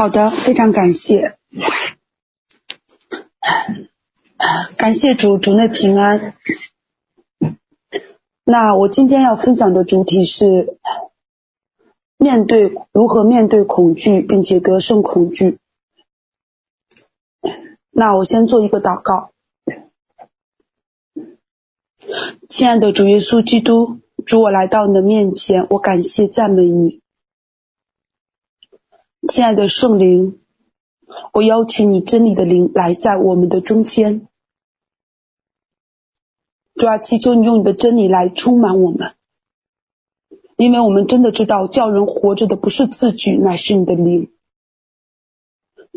好的，非常感谢，感谢主，主内平安。那我今天要分享的主题是面对如何面对恐惧，并且得胜恐惧。那我先做一个祷告，亲爱的主耶稣基督，主我来到你的面前，我感谢赞美你。亲爱的圣灵，我邀请你真理的灵来在我们的中间。主啊，祈求你用你的真理来充满我们，因为我们真的知道，叫人活着的不是字句，乃是你的灵。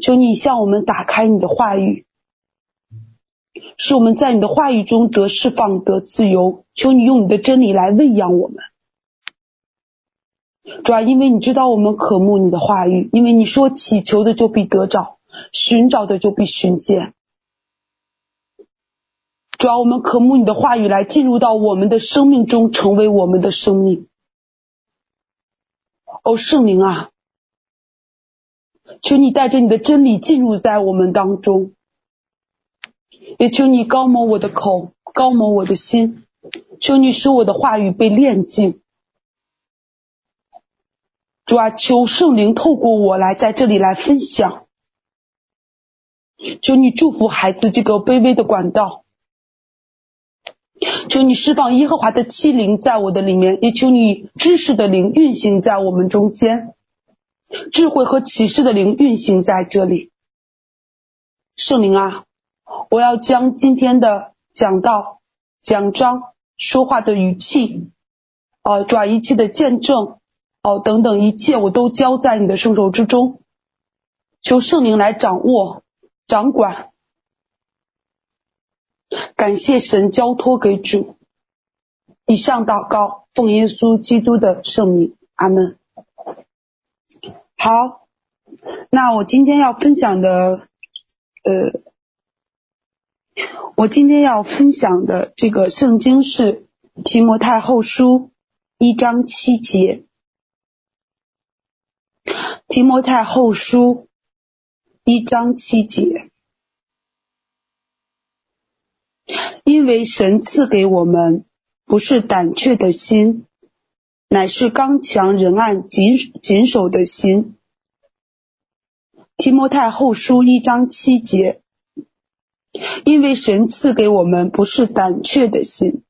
求你向我们打开你的话语，使我们在你的话语中得释放、得自由。求你用你的真理来喂养我们。主啊，因为你知道我们渴慕你的话语，因为你说祈求的就必得着，寻找的就必寻见。主要，我们渴慕你的话语来进入到我们的生命中，成为我们的生命。哦，圣灵啊，求你带着你的真理进入在我们当中，也求你高抹我的口，高抹我的心，求你使我的话语被炼净。主啊，求圣灵透过我来在这里来分享，求你祝福孩子这个卑微的管道。求你释放耶和华的欺凌在我的里面，也求你知识的灵运行在我们中间，智慧和启示的灵运行在这里。圣灵啊，我要将今天的讲道、讲章、说话的语气，呃，转一切的见证，哦、等等一切，我都交在你的圣手之中，求圣灵来掌握、掌管。感谢神交托给主。以上祷告，奉耶稣基督的圣名，阿门。好，那我今天要分享的，呃，我今天要分享的这个圣经是提摩太后书一章七节。提摩太后书一章七节。因为神赐给我们不是胆怯的心，乃是刚强仁爱谨谨守的心。提摩太后书一章七节，因为神赐给我们不是胆怯的心，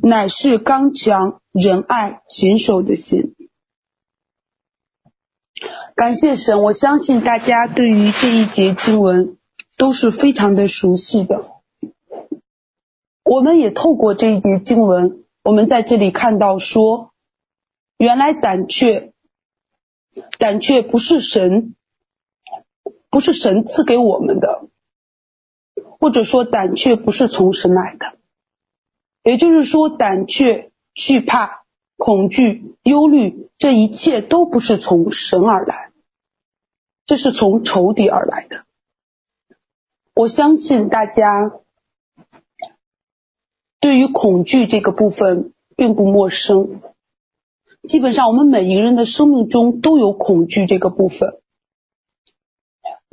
乃是刚强仁爱谨守的心。感谢神，我相信大家对于这一节经文都是非常的熟悉的。我们也透过这一节经文，我们在这里看到说，原来胆怯，胆怯不是神，不是神赐给我们的，或者说胆怯不是从神来的，也就是说，胆怯、惧怕、恐惧、忧虑，这一切都不是从神而来，这是从仇敌而来的。我相信大家。对于恐惧这个部分并不陌生，基本上我们每一个人的生命中都有恐惧这个部分，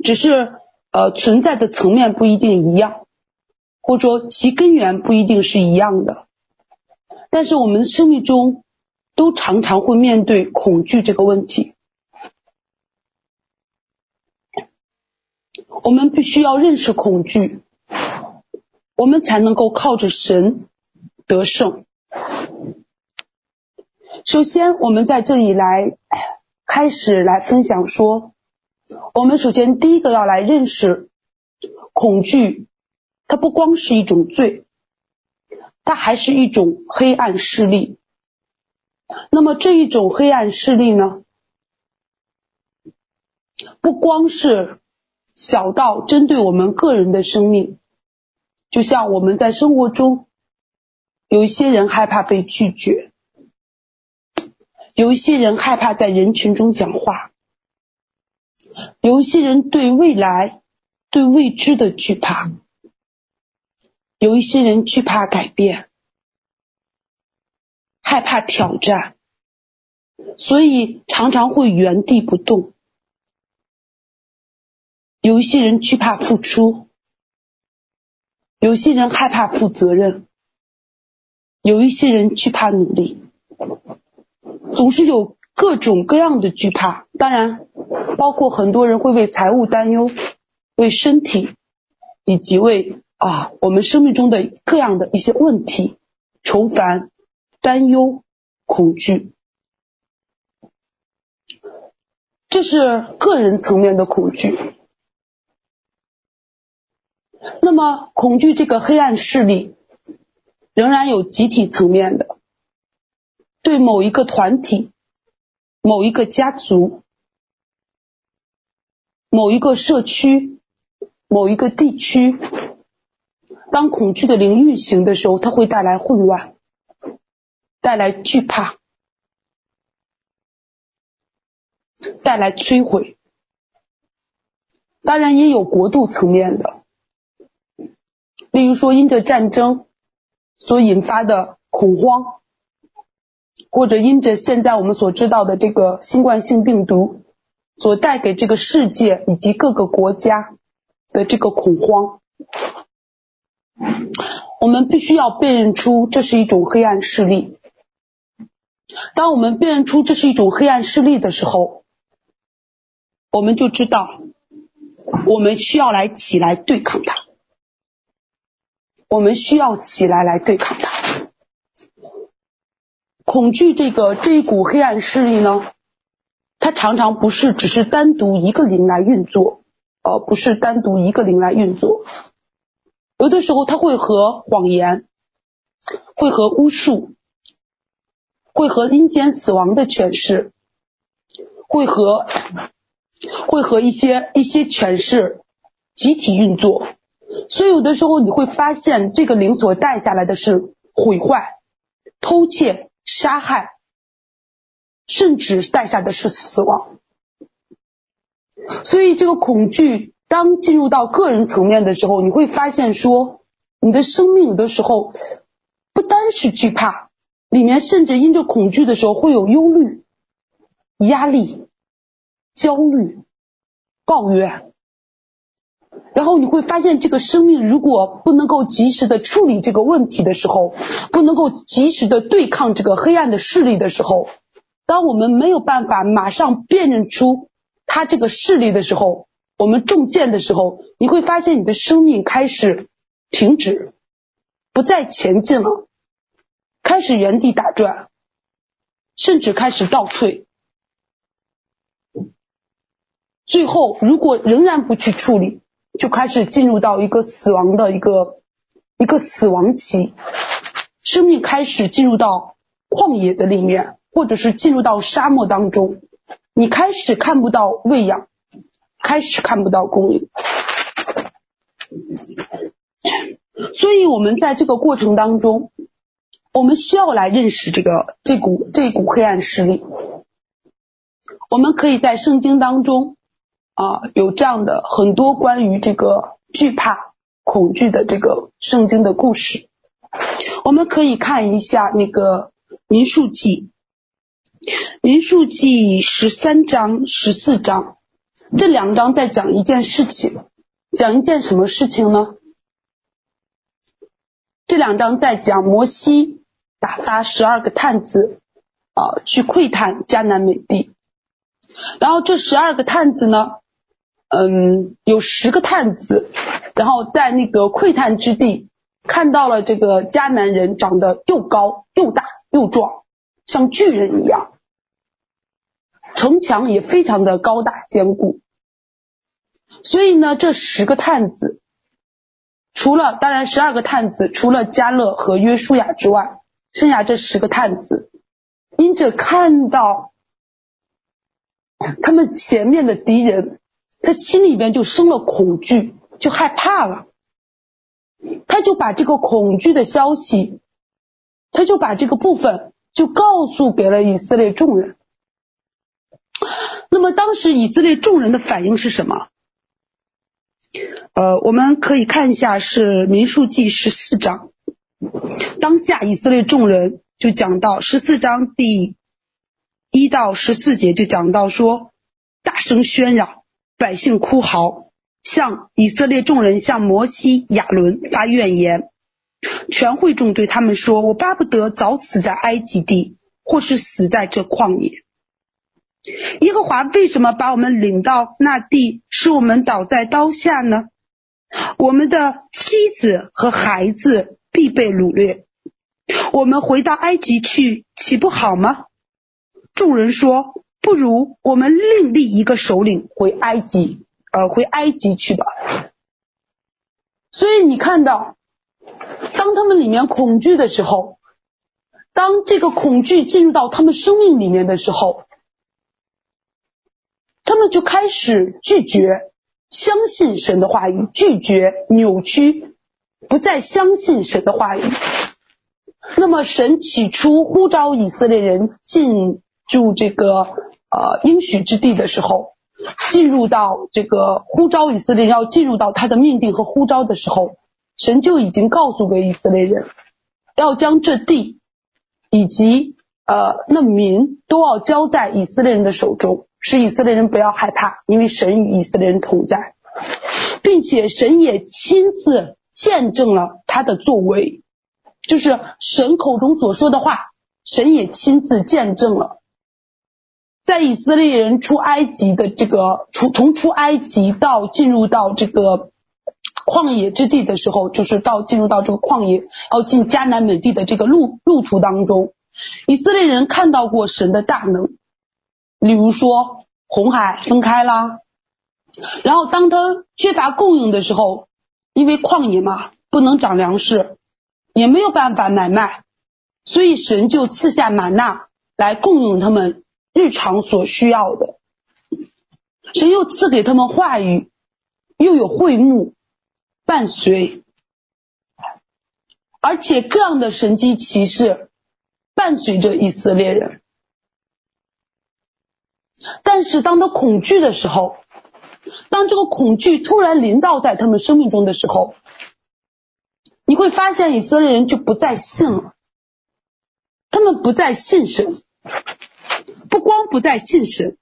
只是呃存在的层面不一定一样，或者说其根源不一定是一样的，但是我们生命中都常常会面对恐惧这个问题，我们必须要认识恐惧。我们才能够靠着神得胜。首先，我们在这里来开始来分享说，我们首先第一个要来认识恐惧，它不光是一种罪，它还是一种黑暗势力。那么这一种黑暗势力呢，不光是小到针对我们个人的生命。就像我们在生活中，有一些人害怕被拒绝，有一些人害怕在人群中讲话，有一些人对未来、对未知的惧怕，有一些人惧怕改变，害怕挑战，所以常常会原地不动。有一些人惧怕付出，有些人害怕负责任，有一些人惧怕努力，总是有各种各样的惧怕。当然，包括很多人会为财务担忧，为身体，以及为啊我们生命中的各样的一些问题愁烦、担忧、恐惧。这是个人层面的恐惧。那么，恐惧这个黑暗势力仍然有集体层面的，对某一个团体、某一个家族、某一个社区、某一个地区，当恐惧的灵运行的时候，它会带来混乱，带来惧怕。带来摧毁，当然也有国度层面的，例如说因着战争所引发的恐慌，或者因着现在我们所知道的这个新冠性病毒所带给这个世界以及各个国家的这个恐慌，我们必须要辨认出这是一种黑暗势力。当我们辨认出这是一种黑暗势力的时候，我们就知道，我们需要来起来对抗它。我们需要起来来对抗它。恐惧这个这一股黑暗势力呢，它常常不是只是单独一个灵来运作，呃，不是单独一个灵来运作。有的时候，它会和谎言，会和巫术，会和阴间死亡的权势，会和。会和一些一些权势集体运作，所以有的时候你会发现，这个灵所带下来的是毁坏、偷窃、杀害，甚至带下的是死亡。所以这个恐惧，当进入到个人层面的时候，你会发现说，你的生命有的时候不单是惧怕，里面甚至因着恐惧的时候会有忧虑、压力。焦虑、抱怨，然后你会发现，这个生命如果不能够及时的处理这个问题的时候，不能够及时的对抗这个黑暗的势力的时候，当我们没有办法马上辨认出他这个势力的时候，我们中箭的时候，你会发现你的生命开始停止，不再前进了，开始原地打转，甚至开始倒退。最后，如果仍然不去处理，就开始进入到一个死亡的一个一个死亡期，生命开始进入到旷野的里面，或者是进入到沙漠当中，你开始看不到喂养，开始看不到供应，所以我们在这个过程当中，我们需要来认识这个这股这股黑暗势力，我们可以在圣经当中。啊，有这样的很多关于这个惧怕、恐惧的这个圣经的故事，我们可以看一下那个民数记，民数记十三章、十四章，这两章在讲一件事情，讲一件什么事情呢？这两章在讲摩西打发十二个探子啊去窥探迦南美地，然后这十二个探子呢，嗯，有十个探子，然后在那个窥探之地看到了这个迦南人，长得又高又大又壮，像巨人一样，城墙也非常的高大坚固。所以呢，这十个探子，除了当然十二个探子，除了加勒和约书亚之外，剩下这十个探子，因着看到他们前面的敌人。他心里边就生了恐惧，就害怕了。他就把这个恐惧的消息，他就把这个部分就告诉给了以色列众人。那么当时以色列众人的反应是什么？呃，我们可以看一下是民数记十四章。当下以色列众人就讲到十四章第一到十四节就讲到说，大声喧嚷。百姓哭嚎，向以色列众人向摩西、亚伦发怨言。全会众对他们说：“我巴不得早死在埃及地，或是死在这旷野。耶和华为什么把我们领到那地，使我们倒在刀下呢？我们的妻子和孩子必被掳掠。我们回到埃及去，岂不好吗？”众人说：“不如我们另立一个首领回埃及，呃，回埃及去吧。”所以你看到。当他们里面恐惧的时候，当这个恐惧进入到他们生命里面的时候，他们就开始拒绝相信神的话语，拒绝扭曲，不再相信神的话语。那么神起初呼召以色列人进入这个呃应许之地的时候，进入到这个呼召以色列要进入到他的命定和呼召的时候。神就已经告诉过以色列人，要将这地以及呃那民都要交在以色列人的手中，使以色列人不要害怕，因为神与以色列人同在，并且神也亲自见证了他的作为，就是神口中所说的话，神也亲自见证了，在以色列人出埃及的这个出从出埃及到进入到这个。旷野之地的时候，就是到进入到这个旷野，要进迦南美地的这个路路途当中，以色列人看到过神的大能，例如说红海分开啦，然后当他缺乏供应的时候，因为旷野嘛，不能长粮食，也没有办法买卖，所以神就赐下玛纳来供应他们日常所需要的，神又赐给他们话语，又有会幕。伴随，而且各样的神迹奇事伴随着以色列人。但是当他恐惧的时候，当这个恐惧突然临到在他们生命中的时候，你会发现以色列人就不再信了，他们不再信神，不光不再信神，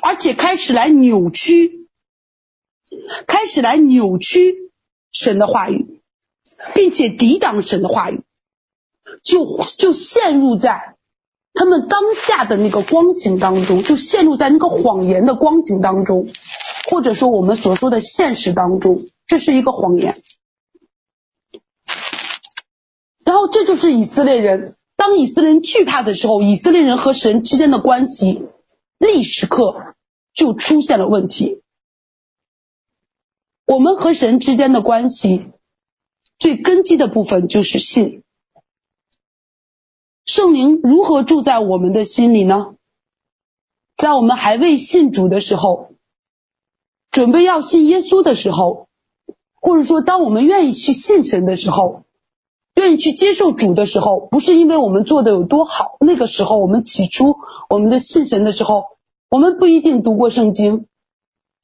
而且开始来扭曲，开始来扭曲。神的话语，并且抵挡神的话语，就就陷入在他们当下的那个光景当中，就陷入在那个谎言的光景当中，或者说我们所说的现实当中，这是一个谎言。然后这就是以色列人，当以色列人惧怕的时候，以色列人和神之间的关系，立时刻就出现了问题。我们和神之间的关系，最根基的部分就是信。圣灵如何住在我们的心里呢？在我们还未信主的时候，准备要信耶稣的时候，或者说当我们愿意去信神的时候，愿意去接受主的时候，不是因为我们做的有多好，那个时候我们起初我们的信神的时候，我们不一定读过圣经，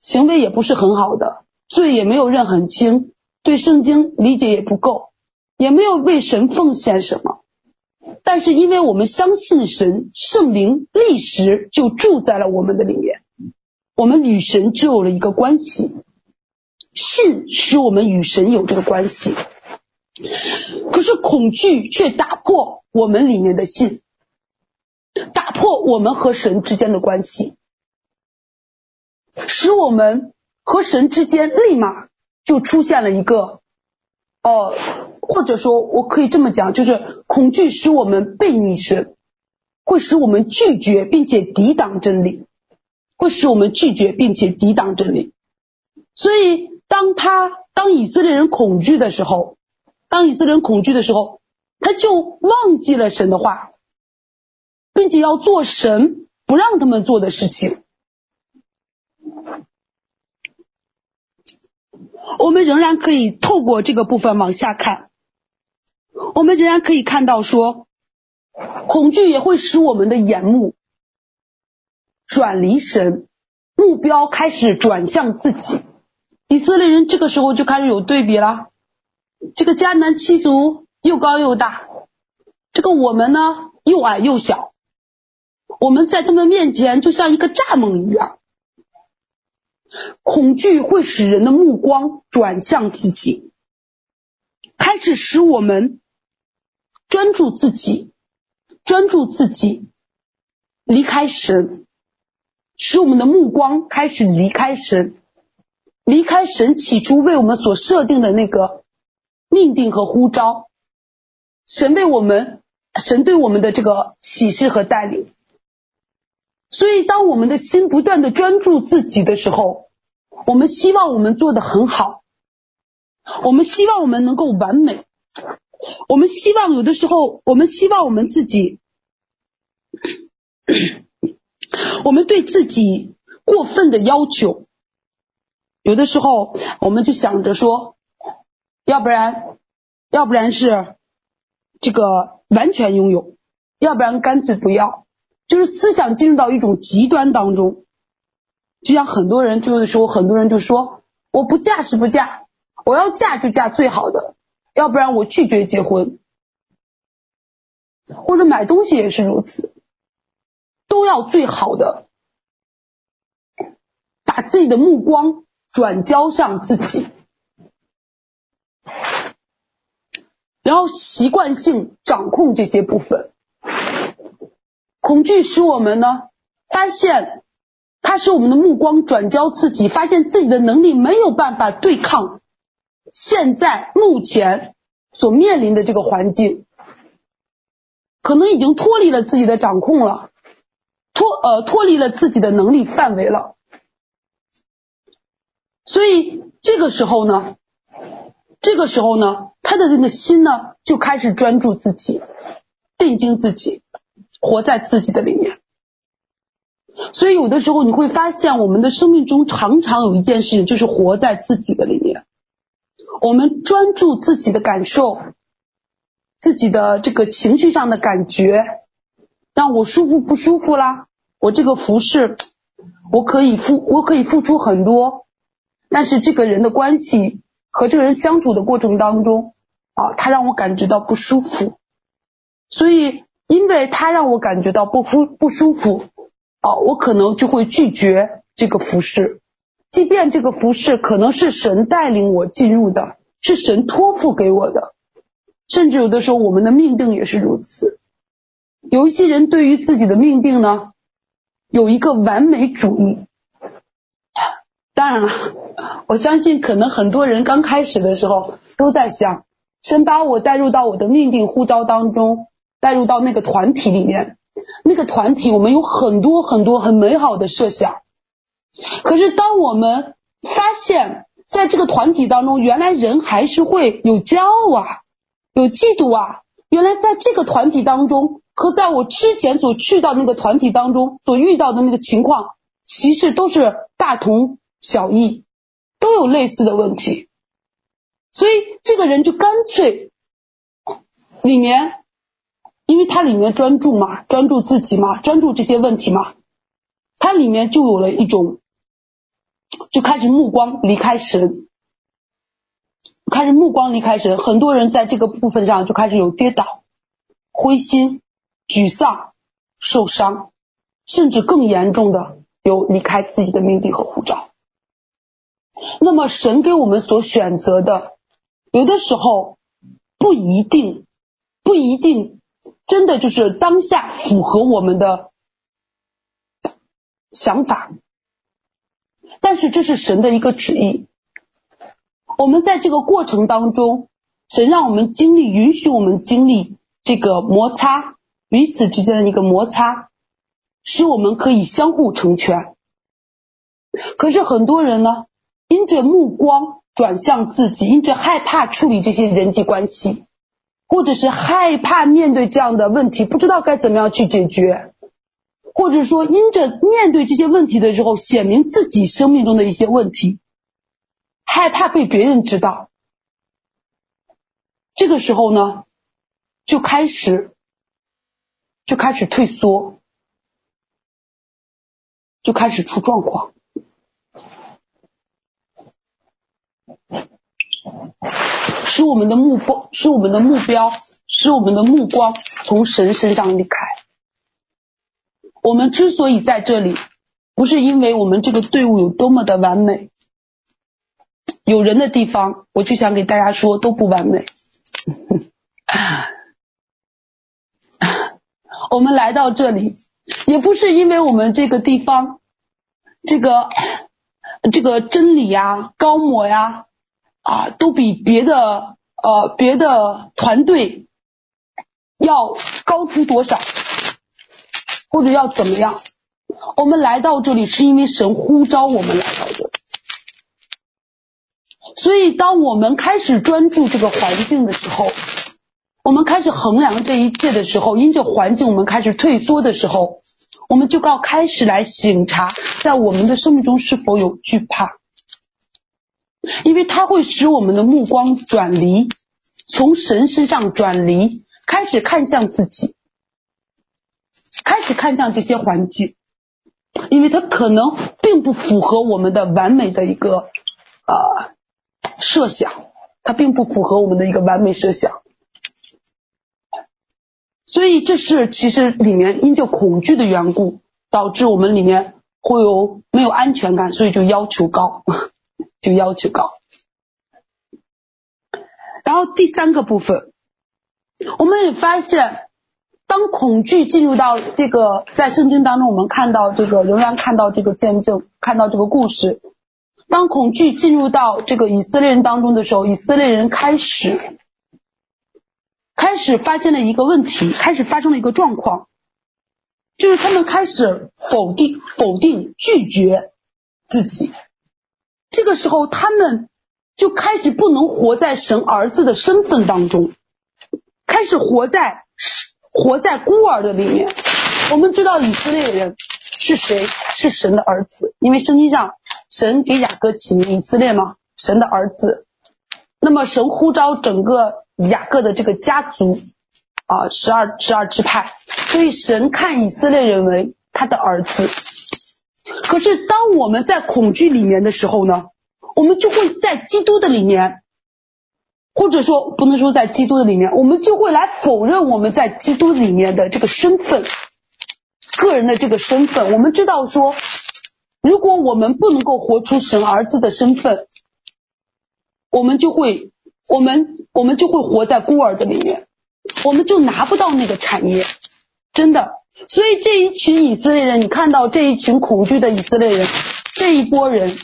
行为也不是很好的。罪也没有认很清，对圣经理解也不够，也没有为神奉献什么。但是因为我们相信神，圣灵立时就住在了我们的里面，我们与神就有了一个关系。信使我们与神有这个关系，可是恐惧却打破我们里面的信，打破我们和神之间的关系，使我们。和神之间立马就出现了一个，呃，或者说我可以这么讲，就是恐惧使我们背逆神，会使我们拒绝并且抵挡真理，会使我们拒绝并且抵挡真理。所以，当他当以色列人恐惧的时候，当以色列人恐惧的时候，他就忘记了神的话，并且要做神不让他们做的事情。我们仍然可以透过这个部分往下看，我们仍然可以看到说，恐惧也会使我们的眼目转离神，目标开始转向自己。以色列人这个时候就开始有对比了，这个迦南七族又高又大，这个我们呢又矮又小，我们在他们面前就像一个蚱蜢一样。恐惧会使人的目光转向自己，开始使我们专注自己，专注自己，离开神，使我们的目光开始离开神，离开神起初为我们所设定的那个命定和呼召，神为我们，神对我们的这个启示和带领。所以，当我们的心不断的专注自己的时候，我们希望我们做得很好，我们希望我们能够完美，我们希望有的时候，我们希望我们自己，我们对自己过分的要求，有的时候我们就想着说，要不然，要不然是这个完全拥有，要不然干脆不要。就是思想进入到一种极端当中，就像很多人就是说，很多人就说，我不嫁是不嫁，我要嫁就嫁最好的，要不然我拒绝结婚。或者买东西也是如此，都要最好的，把自己的目光转交向自己，然后习惯性掌控这些部分。恐惧使我们呢，发现它使我们的目光转交自己，发现自己的能力没有办法对抗现在目前所面临的这个环境，可能已经脱离了自己的掌控了，脱呃脱离了自己的能力范围了。所以这个时候呢，这个时候呢，他的那个心呢就开始专注自己，定睛自己。活在自己的里面，所以有的时候你会发现，我们的生命中常常有一件事情，就是活在自己的里面。我们专注自己的感受，自己的这个情绪上的感觉，让我舒服不舒服啦？我这个服饰，我可以付，我可以付出很多，但是这个人的关系和这个人相处的过程当中，啊，他让我感觉到不舒服，所以。因为他让我感觉到不舒不舒服，啊，我可能就会拒绝这个服饰，即便这个服饰可能是神带领我进入的，是神托付给我的，甚至有的时候我们的命定也是如此。有一些人对于自己的命定呢，有一个完美主义。当然了，我相信可能很多人刚开始的时候都在想，先把我带入到我的命定呼召当中。带入到那个团体里面，那个团体我们有很多很多很美好的设想。可是当我们发现，在这个团体当中，原来人还是会有骄傲啊，有嫉妒啊。原来在这个团体当中，和在我之前所去到那个团体当中所遇到的那个情况，其实都是大同小异，都有类似的问题。所以这个人就干脆里面。因为他里面专注嘛，专注自己嘛，专注这些问题嘛，他里面就有了一种，就开始目光离开神，开始目光离开神，很多人在这个部分上就开始有跌倒、灰心、沮丧、受伤，甚至更严重的有离开自己的命定和护照。那么神给我们所选择的，有的时候不一定，不一定。真的就是当下符合我们的想法，但是这是神的一个旨意。我们在这个过程当中，神让我们经历，允许我们经历这个摩擦，彼此之间的一个摩擦，使我们可以相互成全。可是很多人呢，因着目光转向自己，因着害怕处理这些人际关系。或者是害怕面对这样的问题，不知道该怎么样去解决，或者说因着面对这些问题的时候，显明自己生命中的一些问题，害怕被别人知道，这个时候呢，就开始就开始退缩，就开始出状况。使我们的目光，使我们的目标，使我们的目光从神身上离开。我们之所以在这里，不是因为我们这个队伍有多么的完美，有人的地方，我就想给大家说都不完美。我们来到这里，也不是因为我们这个地方，这个这个真理呀、高模呀，啊都比别的呃别的团队要高出多少，或者要怎么样。我们来到这里是因为神呼召我们来到这里，所以当我们开始专注这个环境的时候，我们开始衡量这一切的时候，因着环境我们开始退缩的时候，我们就要开始来省察，在我们的生命中是否有惧怕，因为它会使我们的目光转离，从神身上转离，开始看向自己，开始看向这些环境。因为它可能并不符合我们的完美的一个呃设想，它并不符合我们的一个完美设想，所以这是其实里面因着恐惧的缘故，导致我们里面会有没有安全感，所以就要求高，就要求高。然后第三个部分，我们也发现。当恐惧进入到这个，在圣经当中，我们看到这个，仍然看到这个见证，看到这个故事。当恐惧进入到这个以色列人当中的时候，以色列人开始开始发现了一个问题，开始发生了一个状况，就是他们开始否定、否定、拒绝自己。这个时候，他们就开始不能活在神儿子的身份当中，开始活在。活在孤儿的里面，我们知道以色列人是谁？是神的儿子，因为圣经上神给雅各起名以色列嘛，神的儿子。那么神呼召整个雅各的这个家族啊，十二十二支派，所以神看以色列人为他的儿子。可是当我们在恐惧里面的时候呢，我们就会在基督的里面。或者说，不能说在基督的里面，我们就会来否认我们在基督里面的这个身份，个人的这个身份。我们知道说，如果我们不能够活出神儿子的身份，我们就会，我们我们就会活在孤儿的里面，我们就拿不到那个产业，真的。所以这一群以色列人，你看到这一群恐惧的以色列人，这一波人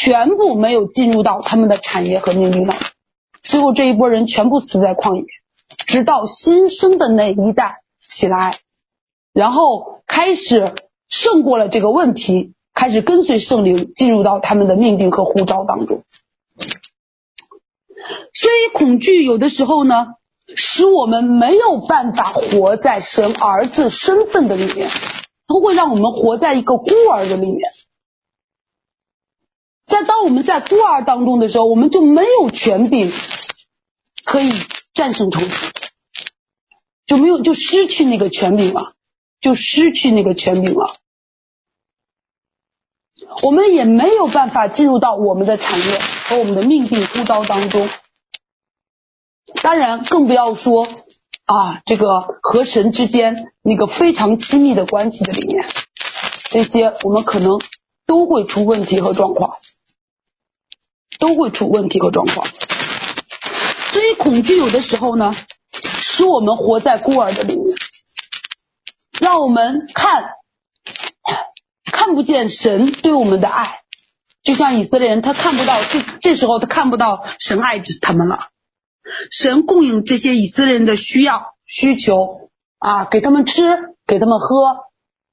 全部没有进入到他们的产业和命令当中。最后这一波人全部死在旷野，直到新生的那一代起来，然后开始胜过了这个问题，开始跟随圣灵进入到他们的命定和呼召当中。所以恐惧有的时候呢，使我们没有办法活在神儿子身份的里面，它会让我们活在一个孤儿的里面。在当我们在孤儿当中的时候，我们就没有权柄可以战胜仇敌，就没有就失去那个权柄了，就失去那个权柄了。我们也没有办法进入到我们的产业和我们的命定呼召当中。当然，更不要说啊，这个和神之间那个非常亲密的关系的里面，这些我们可能都会出问题和状况。都会出问题和状况，所以恐惧有的时候呢，使我们活在孤儿的里面，让我们看看不见神对我们的爱，就像以色列人，他看不到这这时候他看不到神爱着他们了，神供应这些以色列人的需要需求啊，给他们吃，给他们喝，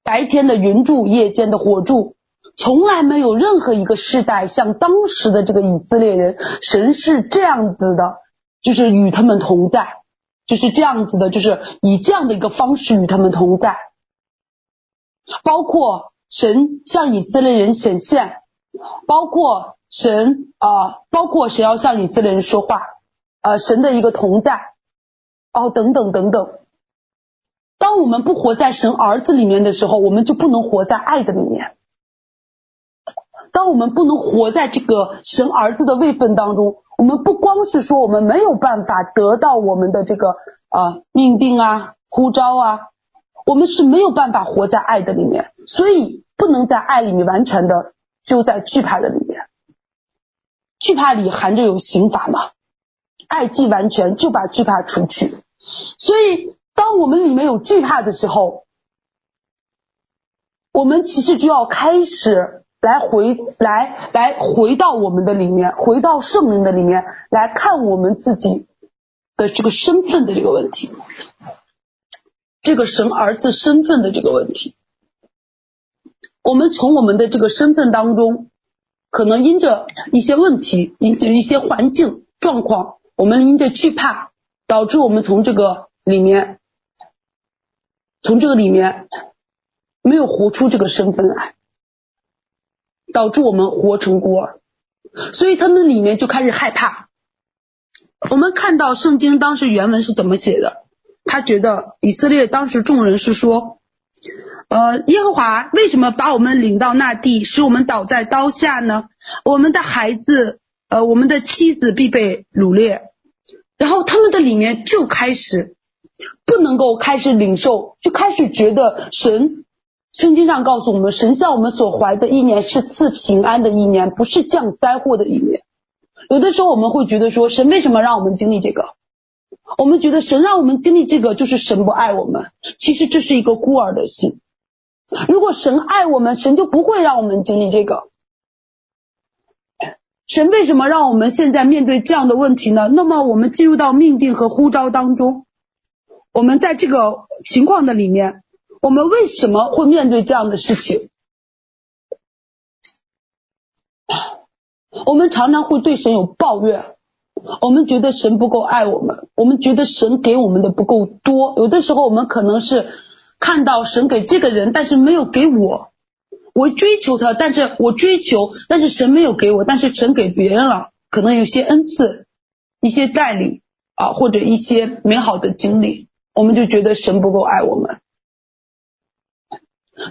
白天的云柱，夜间的火柱。从来没有任何一个世代像当时的这个以色列人，神是这样子的，就是与他们同在，就是这样子的，就是以这样的一个方式与他们同在。包括神向以色列人显现，包括神啊、包括神要向以色列人说话，呃，神的一个同在，哦，等等等等。当我们不活在神儿子里面的时候，我们就不能活在爱的里面。当我们不能活在这个神儿子的位分当中，我们不光是说我们没有办法得到我们的这个啊、呃、命定啊呼召啊，我们是没有办法活在爱的里面。所以不能在爱里面完全的就在惧怕的里面，惧怕里含着有刑罚嘛，爱既完全就把惧怕除去，所以当我们里面有惧怕的时候，我们其实就要开始来回来来回到我们的里面，回到圣灵的里面来看我们自己的这个身份的这个问题，这个神儿子身份的这个问题。我们从我们的这个身份当中，可能因着一些问题，因着一些环境状况，我们因着惧怕，导致我们从这个里面，从这个里面没有活出这个身份来，导致我们活成孤儿，所以他们里面就开始害怕。我们看到圣经当时原文是怎么写的？他觉得以色列当时众人是说。呃，耶和华为什么把我们领到那地，使我们倒在刀下呢？我们的孩子，呃，我们的妻子必被掳掠，然后他们的里面就开始不能够开始领受，就开始觉得神，圣经上告诉我们，神向我们所怀的一年是赐平安的一年，不是降灾祸的一年。有的时候我们会觉得说，神为什么让我们经历这个？我们觉得神让我们经历这个，就是神不爱我们。其实这是一个孤儿的心。如果神爱我们，神就不会让我们经历这个。神为什么让我们现在面对这样的问题呢？那么我们进入到命定和呼召当中，我们在这个情况的里面，我们为什么会面对这样的事情？我们常常会对神有抱怨，我们觉得神不够爱我们，我们觉得神给我们的不够多。有的时候我们可能是。看到神给这个人，但是没有给我，我追求他，但是我追求，但是神没有给我，但是神给别人了，可能有些恩赐，一些带领啊，或者一些美好的经历，我们就觉得神不够爱我们。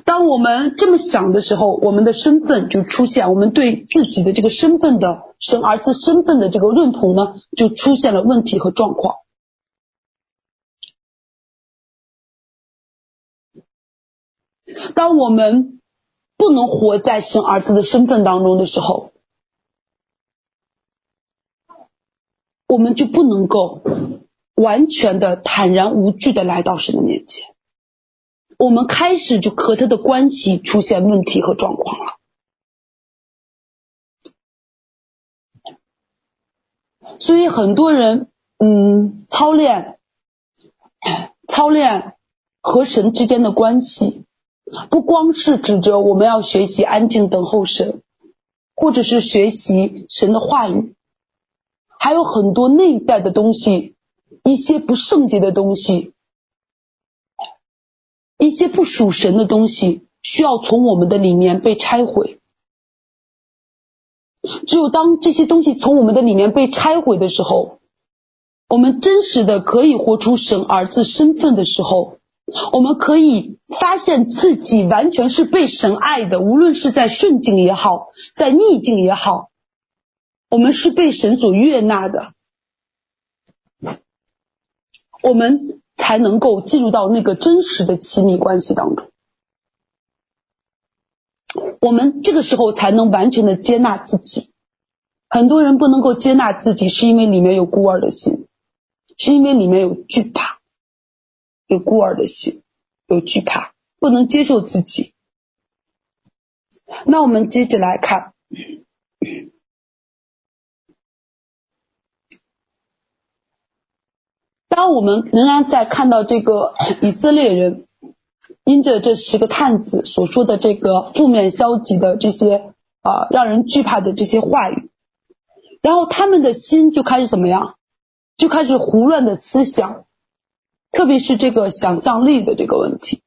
当我们这么想的时候，我们的身份就出现，我们对自己的这个身份的神儿子身份的这个认同呢，就出现了问题和状况。当我们不能活在神儿子的身份当中的时候，我们就不能够完全的坦然无惧的来到神的面前。我们开始就和他的关系出现问题和状况了。所以很多人，嗯，操练，操练和神之间的关系。不光是指着我们要学习安静等候神，或者是学习神的话语，还有很多内在的东西，一些不圣洁的东西，一些不属神的东西，需要从我们的里面被拆毁。只有当这些东西从我们的里面被拆毁的时候，我们真实的可以活出神儿子身份的时候。我们可以发现自己完全是被神爱的，无论是在顺境也好，在逆境也好，我们是被神所悦纳的，我们才能够进入到那个真实的亲密关系当中。我们这个时候才能完全的接纳自己。很多人不能够接纳自己，是因为里面有孤儿的心，是因为里面有惧怕。有孤儿的心，有惧怕，不能接受自己。那我们接着来看，当我们仍然在看到这个以色列人因着这十个探子所说的这个负面消极的这些啊让人惧怕的这些话语，然后他们的心就开始怎么样？就开始胡乱的思想。特别是这个想象力的这个问题，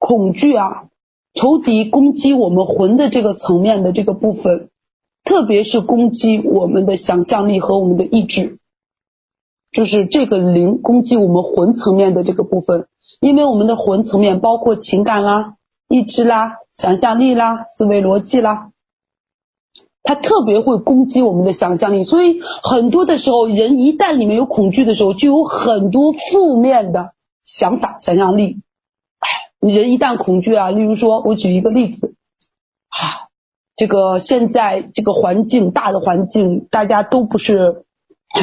恐惧啊，仇敌攻击我们魂的这个层面的这个部分，特别是攻击我们的想象力和我们的意志，就是这个灵攻击我们魂层面的这个部分，因为我们的魂层面包括情感啦、意志啦、想象力啦、思维逻辑啦。他特别会攻击我们的想象力，所以很多的时候，人一旦里面有恐惧的时候，就有很多负面的想法、想象力，哎，人一旦恐惧啊，例如说，我举一个例子，啊，这个现在这个环境大的环境，大家都不是，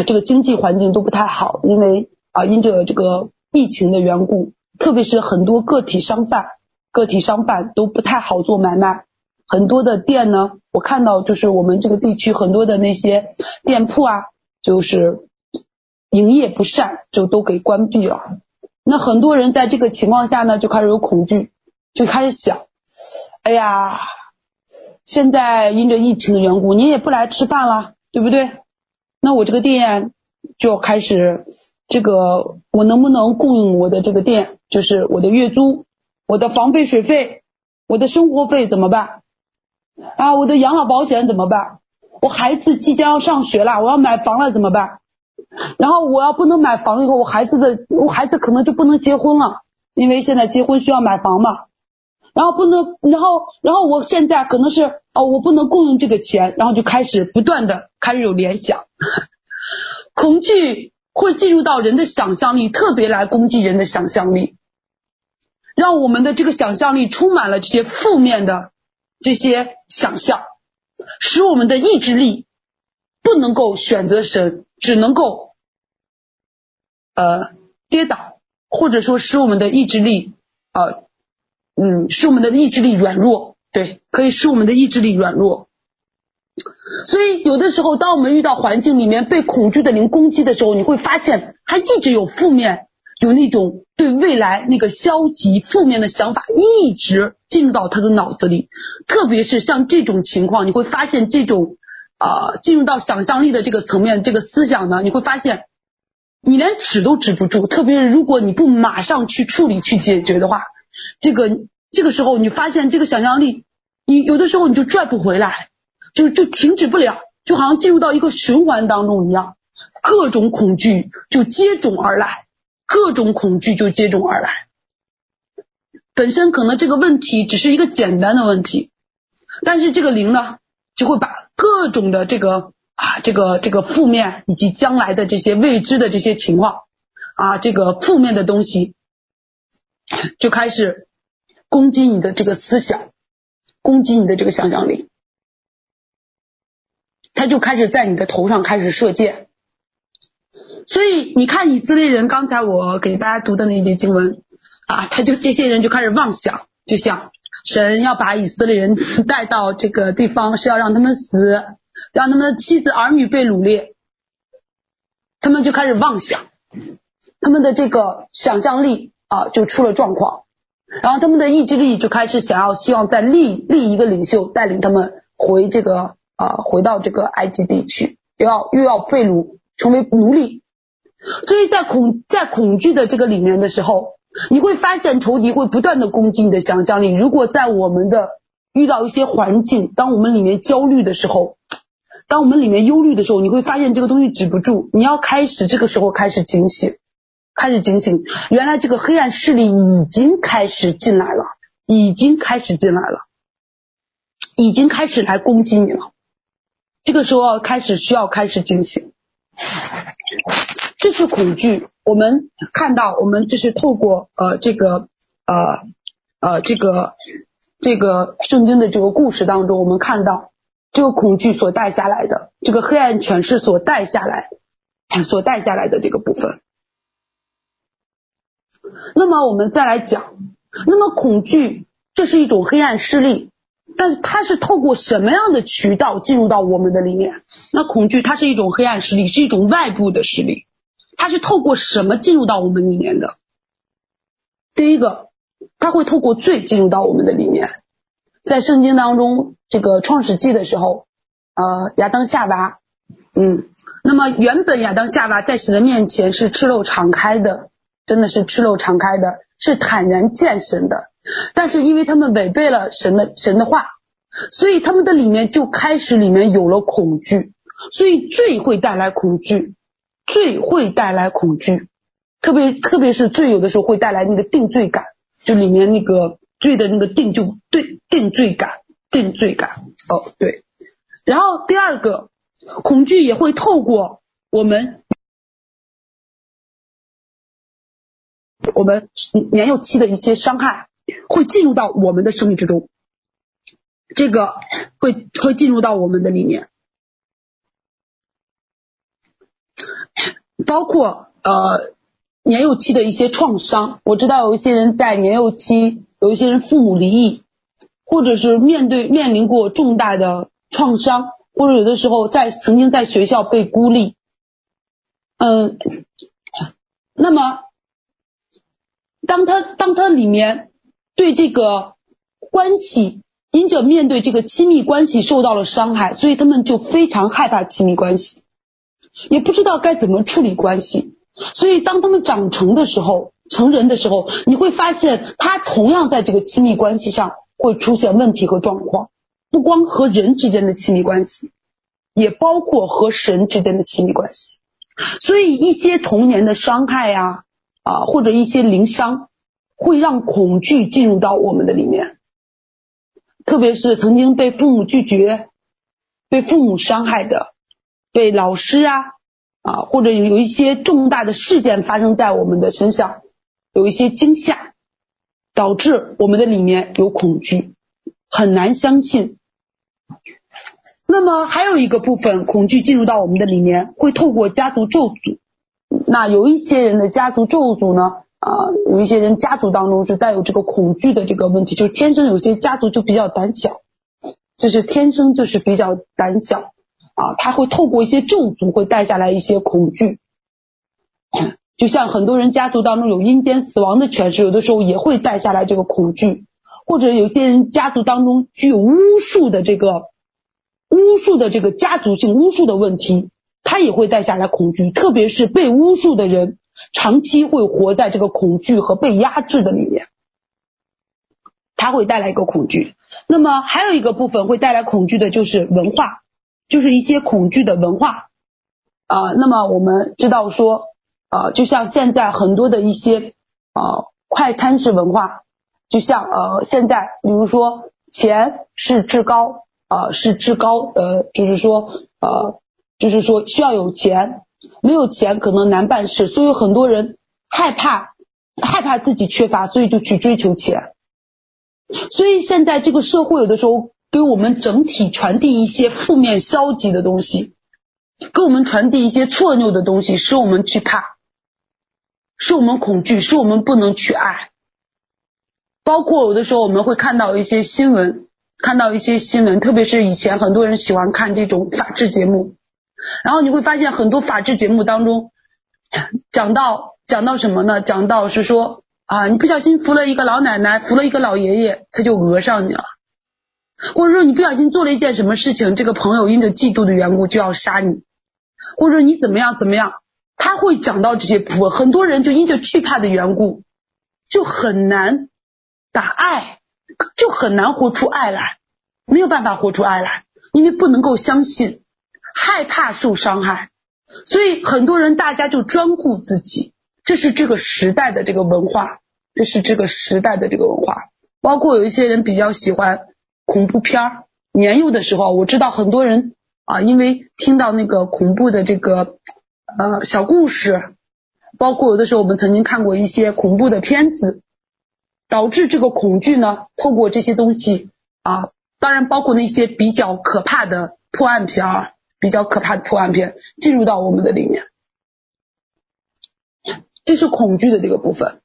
这个经济环境都不太好，因为啊，因着这个疫情的缘故，特别是很多个体商贩，个体商贩都不太好做买卖，很多的店呢，我看到就是我们这个地区很多的那些店铺啊，就是营业不善，就都给关闭了。那很多人在这个情况下呢，就开始有恐惧，就开始想，哎呀，现在因着疫情的缘故，你也不来吃饭了，对不对？那我这个店就开始，这个我能不能供应我的这个店，就是我的月租、我的房费、水费、我的生活费怎么办？啊，我的养老保险怎么办？我孩子即将要上学了，我要买房了怎么办？然后我要不能买房以后，我孩子的我孩子可能就不能结婚了，因为现在结婚需要买房嘛。然后不能，然后然后我现在可能是哦，我不能共用这个钱，然后就开始不断的开始有联想，恐惧会进入到人的想象力，特别来攻击人的想象力，让我们的这个想象力充满了这些负面的这些想象，使我们的意志力不能够选择神。只能够呃跌倒，或者说使我们的意志力呃嗯使我们的意志力软弱，对，可以使我们的意志力软弱。所以有的时候，当我们遇到环境里面被恐惧的灵攻击的时候，你会发现它一直有负面，有那种对未来那个消极负面的想法一直进入到他的脑子里，特别是像这种情况，你会发现这种。啊，进入到想象力的这个层面，这个思想呢，你会发现，你连止都止不住。特别是如果你不马上去处理、去解决的话，这个这个时候你发现这个想象力，你有的时候你就拽不回来，就就停止不了，就好像进入到一个循环当中一样，各种恐惧就接踵而来，各种恐惧就接踵而来。本身可能这个问题只是一个简单的问题，但是这个灵呢，就会把各种的这个啊，这个这个负面以及将来的这些未知的这些情况啊，这个负面的东西就开始攻击你的这个思想，攻击你的这个想象力，他就开始在你的头上开始射箭。所以你看以色列人，刚才我给大家读的那节经文啊，他就这些人就开始妄想，就像。神要把以色列人带到这个地方，是要让他们死，让他们的妻子儿女被掳掠。他们就开始妄想，他们的这个想象力啊就出了状况，然后他们的意志力就开始想要希望再立立一个领袖带领他们回这个啊回到这个埃及地区，又要又要被掳成为奴隶。所以在恐在恐惧的这个里面的时候。你会发现仇敌会不断的攻击你的想象力。如果在我们的遇到一些环境，当我们里面焦虑的时候，当我们里面忧虑的时候，你会发现这个东西止不住。你要开始这个时候开始警醒，开始警醒。原来这个黑暗势力已经开始进来了，已经开始进来了，已经开始来攻击你了。这个时候开始需要开始警醒。这是恐惧。我们看到，我们就是透过呃这个呃呃这个这个圣经的这个故事当中，我们看到这个恐惧所带下来的，这个黑暗权势所带下来所带下来的这个部分。那么我们再来讲，那么恐惧这是一种黑暗势力，但是它是透过什么样的渠道进入到我们的里面？那恐惧它是一种黑暗势力，是一种外部的势力。它是透过什么进入到我们里面的？第一个，它会透过罪进入到我们的里面。在圣经当中，这个创世纪的时候，呃，亚当夏娃，嗯，那么原本亚当夏娃在神的面前是赤露敞开的，真的是赤露敞开的，是坦然见神的。但是因为他们违背了神的神的话，所以他们的里面就开始里面有了恐惧，所以罪会带来恐惧。罪会带来恐惧，特别特别是罪有的时候会带来那个定罪感，就里面那个罪的那个定就对定罪感，定罪感。哦对。然后第二个，恐惧也会透过我们我们年幼期的一些伤害，会进入到我们的生命之中，这个会会进入到我们的里面，包括呃年幼期的一些创伤。我知道有一些人在年幼期，有一些人父母离异，或者是面对面临过重大的创伤，或者有的时候在曾经在学校被孤立，嗯，那么当他当他里面对这个关系，因着面对这个亲密关系受到了伤害，所以他们就非常害怕亲密关系，也不知道该怎么处理关系，所以当他们长成的时候，成人的时候，你会发现他同样在这个亲密关系上会出现问题和状况。不光和人之间的亲密关系，也包括和神之间的亲密关系。所以一些童年的伤害呀，啊，或者一些灵伤，会让恐惧进入到我们的里面。特别是曾经被父母拒绝、被父母伤害的，被老师啊啊，或者有一些重大的事件发生在我们的身上，有一些惊吓，导致我们的里面有恐惧，很难相信。那么还有一个部分，恐惧进入到我们的里面，会透过家族咒诅。那有一些人的家族咒诅呢，啊，有一些人家族当中是带有这个恐惧的这个问题，就是天生有些家族就比较胆小，就是天生就是比较胆小啊，他会透过一些咒诅会带下来一些恐惧。就像很多人家族当中有阴间死亡的权势，有的时候也会带下来这个恐惧，或者有些人家族当中具有巫术的这个。巫术的这个家族性巫术的问题，他也会带下来恐惧，特别是被巫术的人，长期会活在这个恐惧和被压制的里面，他会带来一个恐惧。那么还有一个部分会带来恐惧的就是文化，就是一些恐惧的文化啊。那么我们知道说啊，就像现在很多的一些啊快餐式文化，就像呃现在比如说钱是至高。啊，是至高，呃，就是说，呃，就是说需要有钱，没有钱可能难办事，所以很多人害怕，害怕自己缺乏，所以就去追求钱。所以现在这个社会有的时候给我们整体传递一些负面消极的东西，给我们传递一些错谬的东西，使我们惧怕，使我们恐惧，使我们不能去爱。包括有的时候我们会看到一些新闻。看到一些新闻，特别是以前很多人喜欢看这种法制节目，然后你会发现很多法制节目当中讲到讲到什么呢？讲到是说啊，你不小心扶了一个老奶奶，扶了一个老爷爷，他就讹上你了，或者说你不小心做了一件什么事情，这个朋友因着嫉妒的缘故就要杀你，或者说你怎么样怎么样，他会讲到这些部分，很多人就因着惧怕的缘故，就很难把爱。就很难活出爱来，没有办法活出爱来，因为不能够相信，害怕受伤害，所以很多人大家就专顾自己，这是这个时代的这个文化，这是这个时代的这个文化。包括有一些人比较喜欢恐怖片儿，年幼的时候，我知道很多人啊，因为听到那个恐怖的这个呃小故事，包括有的时候我们曾经看过一些恐怖的片子。导致这个恐惧呢，透过这些东西啊，当然包括那些比较可怕的破案片儿，比较可怕的破案片进入到我们的里面，这是恐惧的这个部分。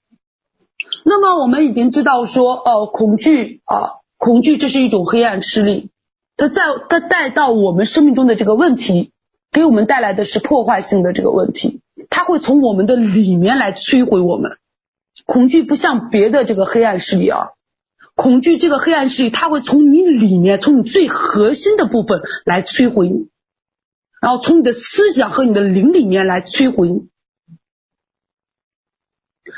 那么我们已经知道说，呃，恐惧啊，恐惧这是一种黑暗势力，它在它带到我们生命中的这个问题，给我们带来的是破坏性的这个问题，它会从我们的里面来摧毁我们。恐惧不像别的这个黑暗势力啊，恐惧这个黑暗势力，它会从你里面，从你最核心的部分来摧毁你，然后从你的思想和你的灵里面来摧毁你，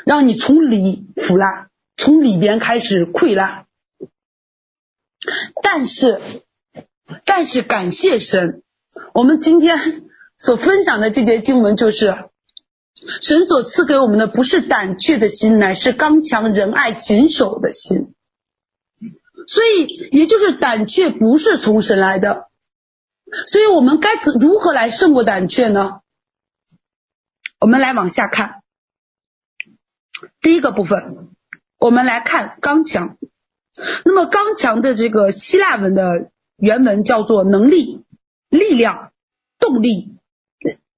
让你从里腐烂，从里边开始溃烂。但是，但是感谢神，我们今天所分享的这节经文就是。神所赐给我们的不是胆怯的心，乃是刚强仁爱谨守的心。所以，也就是胆怯不是从神来的。所以我们该如何来胜过胆怯呢？我们来往下看。第一个部分，我们来看刚强。那么刚强的这个希腊文的原文叫做能力、力量、动力，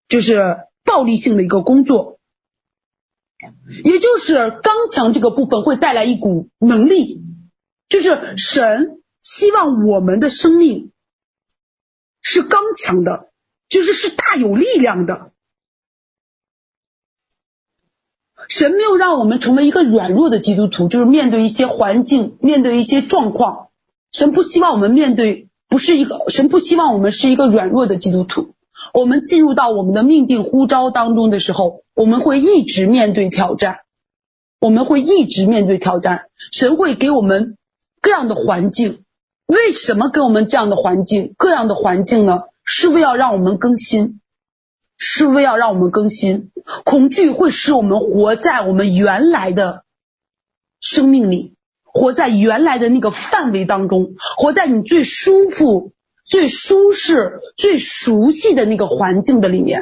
就是暴力性的一个工作。也就是刚强这个部分会带来一股能力，就是神希望我们的生命是刚强的，就是是大有力量的。神没有让我们成为一个软弱的基督徒，就是面对一些环境，面对一些状况，神不希望我们面对，不是一个，神不希望我们是一个软弱的基督徒。我们进入到我们的命定呼召当中的时候，我们会一直面对挑战，我们会一直面对挑战。神会给我们各样的环境，为什么给我们这样的环境？各样的环境呢？是为了让我们更新，是为了让我们更新。恐惧会使我们活在我们原来的生命里，活在原来的那个范围当中，活在你最舒服。最舒适、最熟悉的那个环境的里面，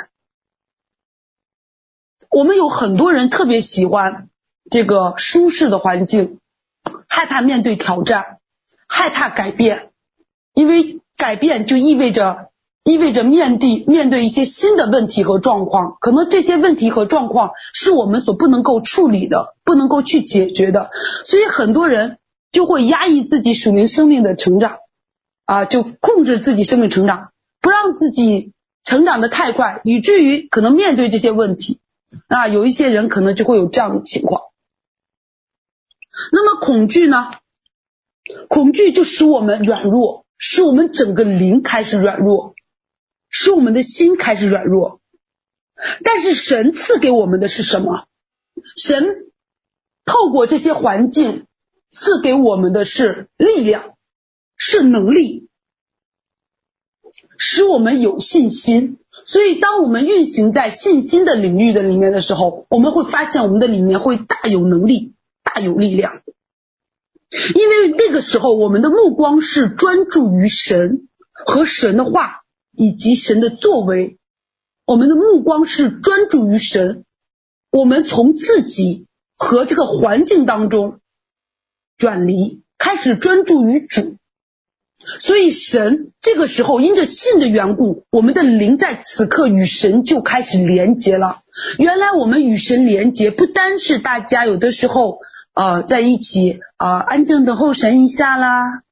我们有很多人特别喜欢这个舒适的环境，害怕面对挑战，害怕改变，因为改变就意味着意味着面对面对一些新的问题和状况，可能这些问题和状况是我们所不能够处理的，不能够去解决的，所以很多人就会压抑自己属灵生命的成长。啊，就控制自己生命成长，不让自己成长得太快，以至于可能面对这些问题，啊，有一些人可能就会有这样的情况。那么恐惧呢？恐惧就使我们软弱，使我们整个灵开始软弱，使我们的心开始软弱。但是神赐给我们的是什么？神透过这些环境赐给我们的是力量。是能力，使我们有信心。所以，当我们运行在信心的领域的里面的时候，我们会发现我们的里面会大有能力、大有力量。因为那个时候，我们的目光是专注于神和神的话以及神的作为。我们的目光是专注于神，我们从自己和这个环境当中转离，开始专注于主。所以神这个时候因着信的缘故，我们的灵在此刻与神就开始连接了。原来我们与神连接，不单是大家有的时候呃在一起啊、呃、安静等候神一下啦，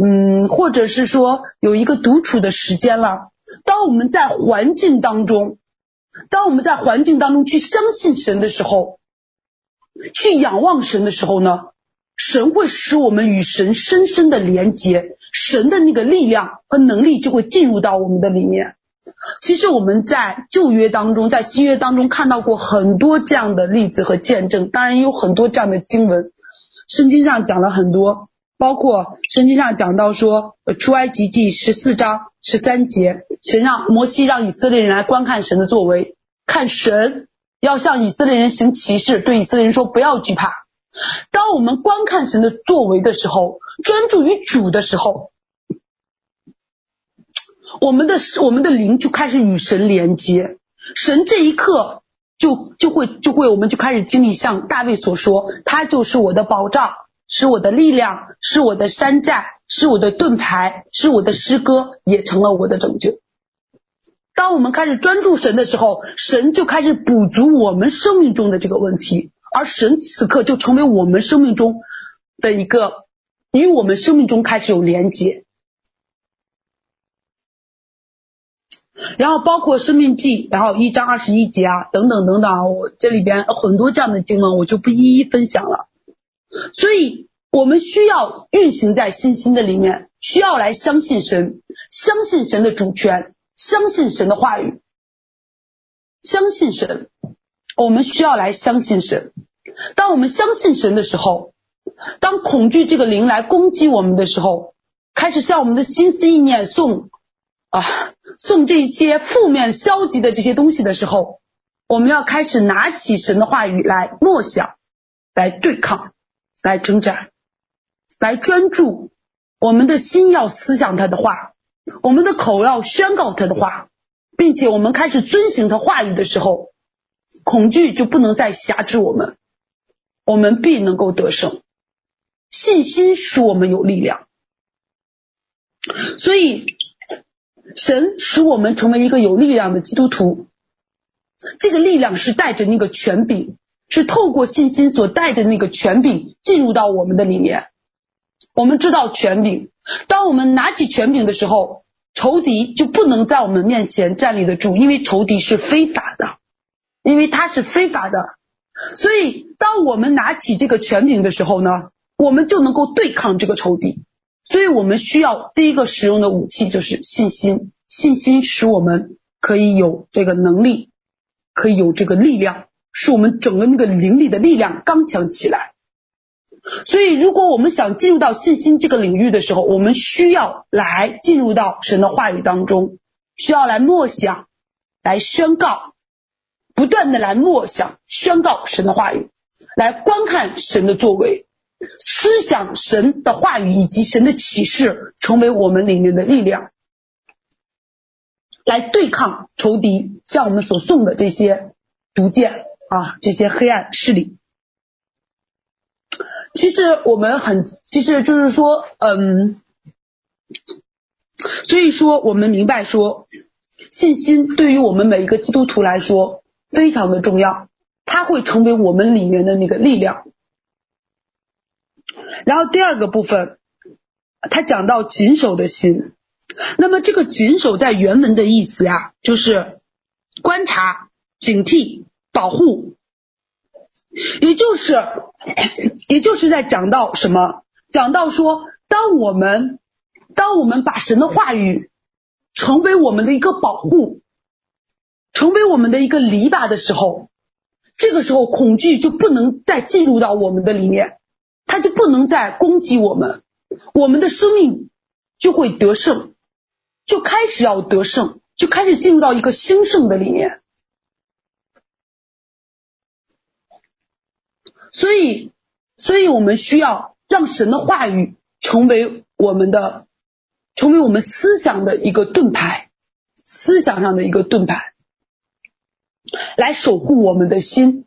嗯，或者是说有一个独处的时间了。当我们在环境当中，当我们在环境当中去相信神的时候，去仰望神的时候呢，神会使我们与神深深的连接。神的那个力量和能力就会进入到我们的里面。其实我们在旧约当中，在新约当中看到过很多这样的例子和见证，当然也有很多这样的经文。圣经上讲了很多，包括圣经上讲到说，出埃及记十四章十三节，神让摩西让以色列人来观看神的作为，看神要向以色列人行奇事，对以色列人说不要惧怕。当我们观看神的作为的时候，专注于主的时候，我们的我们的灵就开始与神连接，神这一刻就就会就会我们就开始经历，像大卫所说，他就是我的保障，是我的力量，是我的山寨，是我的盾牌，是我的诗歌，也成了我的拯救。当我们开始专注神的时候，神就开始补足我们生命中的这个问题，而神此刻就成为我们生命中的一个。与我们生命中开始有连接，然后包括《生命记》，然后一章二十一节啊，等等等等，我这里边很多这样的经文，我就不一一分享了。所以，我们需要运行在信心的里面，需要来相信神，相信神的主权，相信神的话语，相信神。我们需要来相信神。当我们相信神的时候。当恐惧这个灵来攻击我们的时候，开始向我们的心思意念送啊送这些负面消极的这些东西的时候，我们要开始拿起神的话语来默想，来对抗，来征战，来专注。我们的心要思想他的话，我们的口要宣告他的话，并且我们开始遵行他话语的时候，恐惧就不能再挟制我们。我们必能够得胜。信心使我们有力量，所以神使我们成为一个有力量的基督徒。这个力量是带着那个权柄，是透过信心所带着那个权柄进入到我们的里面。我们知道权柄，当我们拿起权柄的时候，仇敌就不能在我们面前站立得住，因为仇敌是非法的，因为他是非法的。所以，当我们拿起这个权柄的时候呢，我们就能够对抗这个仇敌。所以我们需要第一个使用的武器就是信心，信心使我们可以有这个能力。可以有这个力量，使我们整个那个灵力的力量刚强起来。所以，如果我们想进入到信心这个领域的时候，我们需要来进入到神的话语当中，需要来默想，来宣告，不断的来默想、宣告神的话语，来观看神的作为，思想神的话语以及神的启示，成为我们里面的力量。来对抗仇敌，向我们所送的这些毒箭啊，这些黑暗势力。其实我们很，其实就是说，嗯，所以说我们明白说，信心对于我们每一个基督徒来说非常的重要，它会成为我们里面的那个力量。然后第二个部分，他讲到谨守的心。那么这个谨守在原文的意思呀，就是观察、警惕、保护，也就是，也就是在讲到什么？讲到说，当我们，当我们把神的话语成为我们的一个保护，成为我们的一个篱笆的时候，这个时候恐惧就不能再进入到我们的里面，它就不能再攻击我们，我们的生命就会得胜。就开始要得胜，就开始进入到一个兴盛的里面。所以，所以我们需要让神的话语成为我们的，成为我们思想的一个盾牌，思想上的一个盾牌，来守护我们的心。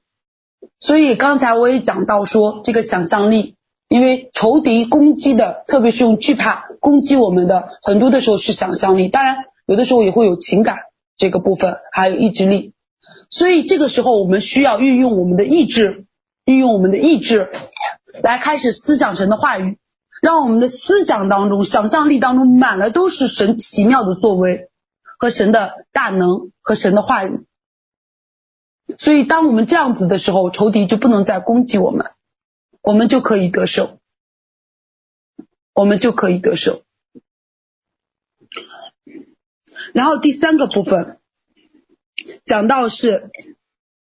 所以刚才我也讲到说，这个想象力。因为仇敌攻击的，特别是用惧怕攻击我们的，很多的时候是想象力，当然有的时候也会有情感这个部分，还有意志力。所以这个时候我们需要运用我们的意志，运用我们的意志来开始思想神的话语，让我们的思想当中、想象力当中满了都是神奇妙的作为和神的大能和神的话语。所以当我们这样子的时候，仇敌就不能再攻击我们。我们就可以得胜，我们就可以得胜。然后第三个部分讲到是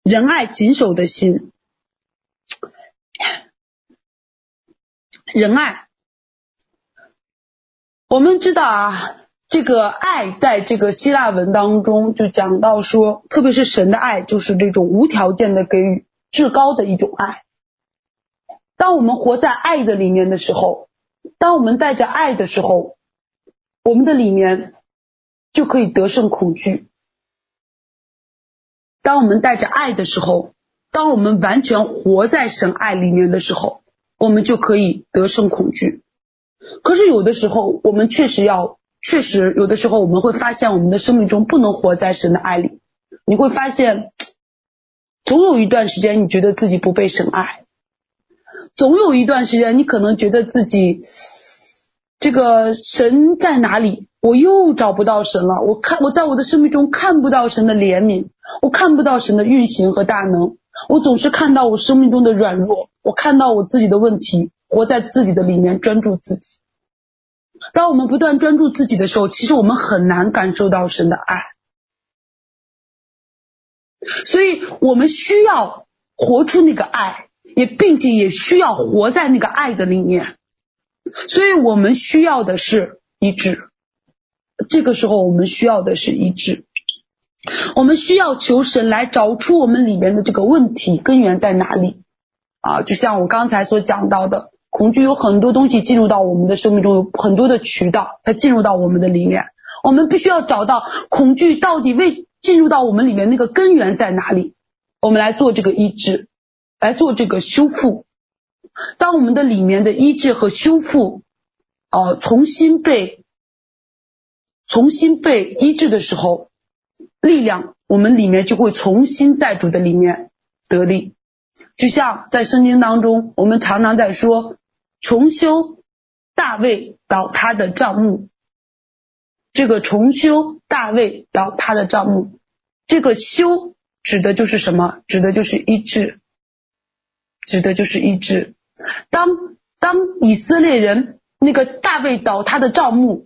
仁爱谨守的心，仁爱，我们知道啊，这个爱在这个希腊文当中就讲到说，特别是神的爱，就是这种无条件的给予，至高的一种爱。当我们活在爱的里面的时候，当我们带着爱的时候，我们的里面就可以得胜恐惧。当我们带着爱的时候，当我们完全活在神爱里面的时候，我们就可以得胜恐惧。可是有的时候，我们确实要，确实有的时候我们会发现，我们的生命中不能活在神的爱里。你会发现，总有一段时间，你觉得自己不被神爱。总有一段时间，你可能觉得自己这个神在哪里？我又找不到神了。我看我在我的生命中看不到神的怜悯，我看不到神的运行和大能。我总是看到我生命中的软弱，我看到我自己的问题，活在自己的里面，专注自己。当我们不断专注自己的时候，其实我们很难感受到神的爱。所以我们需要活出那个爱。也并且也需要活在那个爱的里面，所以我们需要的是一致。这个时候我们需要的是医治，我们需要求神来找出我们里面的这个问题根源在哪里啊！就像我刚才所讲到的，恐惧有很多东西进入到我们的生命中，有很多的渠道它进入到我们的里面，我们必须要找到恐惧到底为进入到我们里面那个根源在哪里，我们来做这个医治。来做这个修复，当我们的里面的医治和修复，呃，重新被重新被医治的时候，力量我们里面就会重新在主的里面得力。就像在圣经当中，我们常常在说重修大卫倒塌的帐幕。这个重修大卫倒塌的帐幕，这个修指的就是什么？指的就是医治，指的就是医治。当当以色列人那个大卫倒塌的帐幕，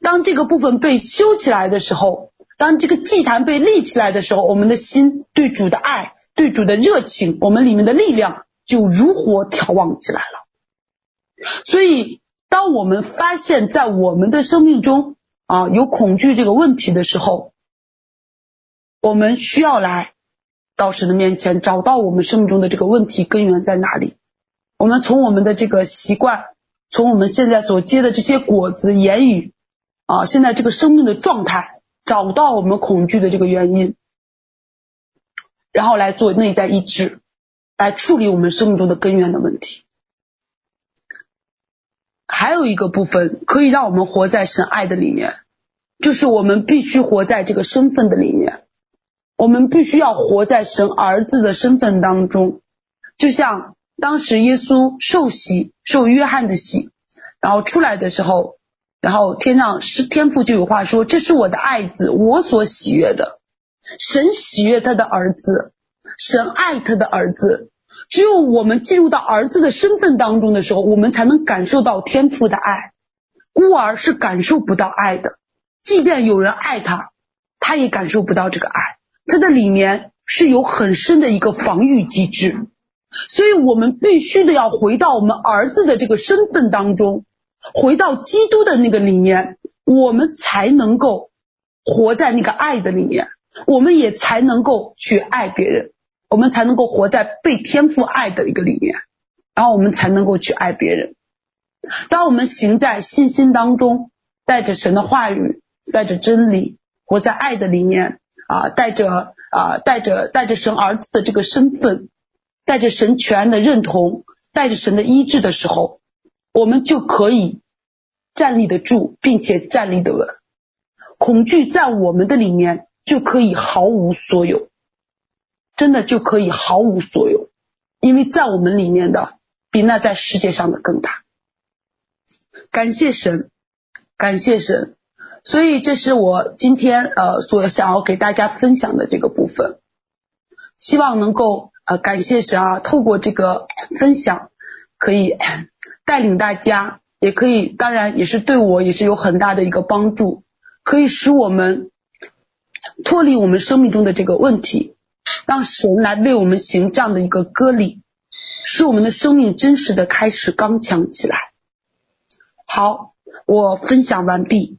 当这个部分被修起来的时候，当这个祭坛被立起来的时候，我们的心对主的爱。对主的热情，我们里面的力量就如火挑旺起来了。所以，当我们发现，在我们的生命中啊有恐惧这个问题的时候，我们需要来到神的面前，找到我们生命中的这个问题根源在哪里。我们从我们的这个习惯，从我们现在所结的这些果子、言语啊，现在这个生命的状态，找到我们恐惧的这个原因。然后来做内在医治，来处理我们生命中的根源的问题。还有一个部分可以让我们活在神爱的里面，就是我们必须活在这个身份的里面，我们必须要活在神儿子的身份当中。就像当时耶稣受洗，受约翰的洗，然后出来的时候，然后天上是天父就有话说：“这是我的爱子，我所喜悦的。”神喜悦他的儿子，神爱他的儿子。只有我们进入到儿子的身份当中的时候，我们才能感受到天父的爱。孤儿是感受不到爱的，即便有人爱他，他也感受不到这个爱。他的里面是有很深的一个防御机制，所以我们必须的要回到我们儿子的这个身份当中，回到基督的那个里面，我们才能够活在那个爱的里面。我们也才能够去爱别人，我们才能够活在被天赋爱的一个里面，然后我们才能够去爱别人。当我们行在信心当中，带着神的话语，带着真理，活在爱的里面啊，带着啊，带着带着神儿子的这个身份，带着神权的认同，带着神的医治的时候，我们就可以站立得住，并且站立得稳。恐惧在我们的里面。就可以毫无所有，真的就可以毫无所有，因为在我们里面的比那在世界上的更大。感谢神，感谢神，所以这是我今天呃所想要给大家分享的这个部分，希望能够呃感谢神啊，透过这个分享可以带领大家，也可以当然也是对我也是有很大的一个帮助，可以使我们。脱离我们生命中的这个问题，让神来为我们行这样的一个割礼，使我们的生命真实的开始刚强起来。好，我分享完毕。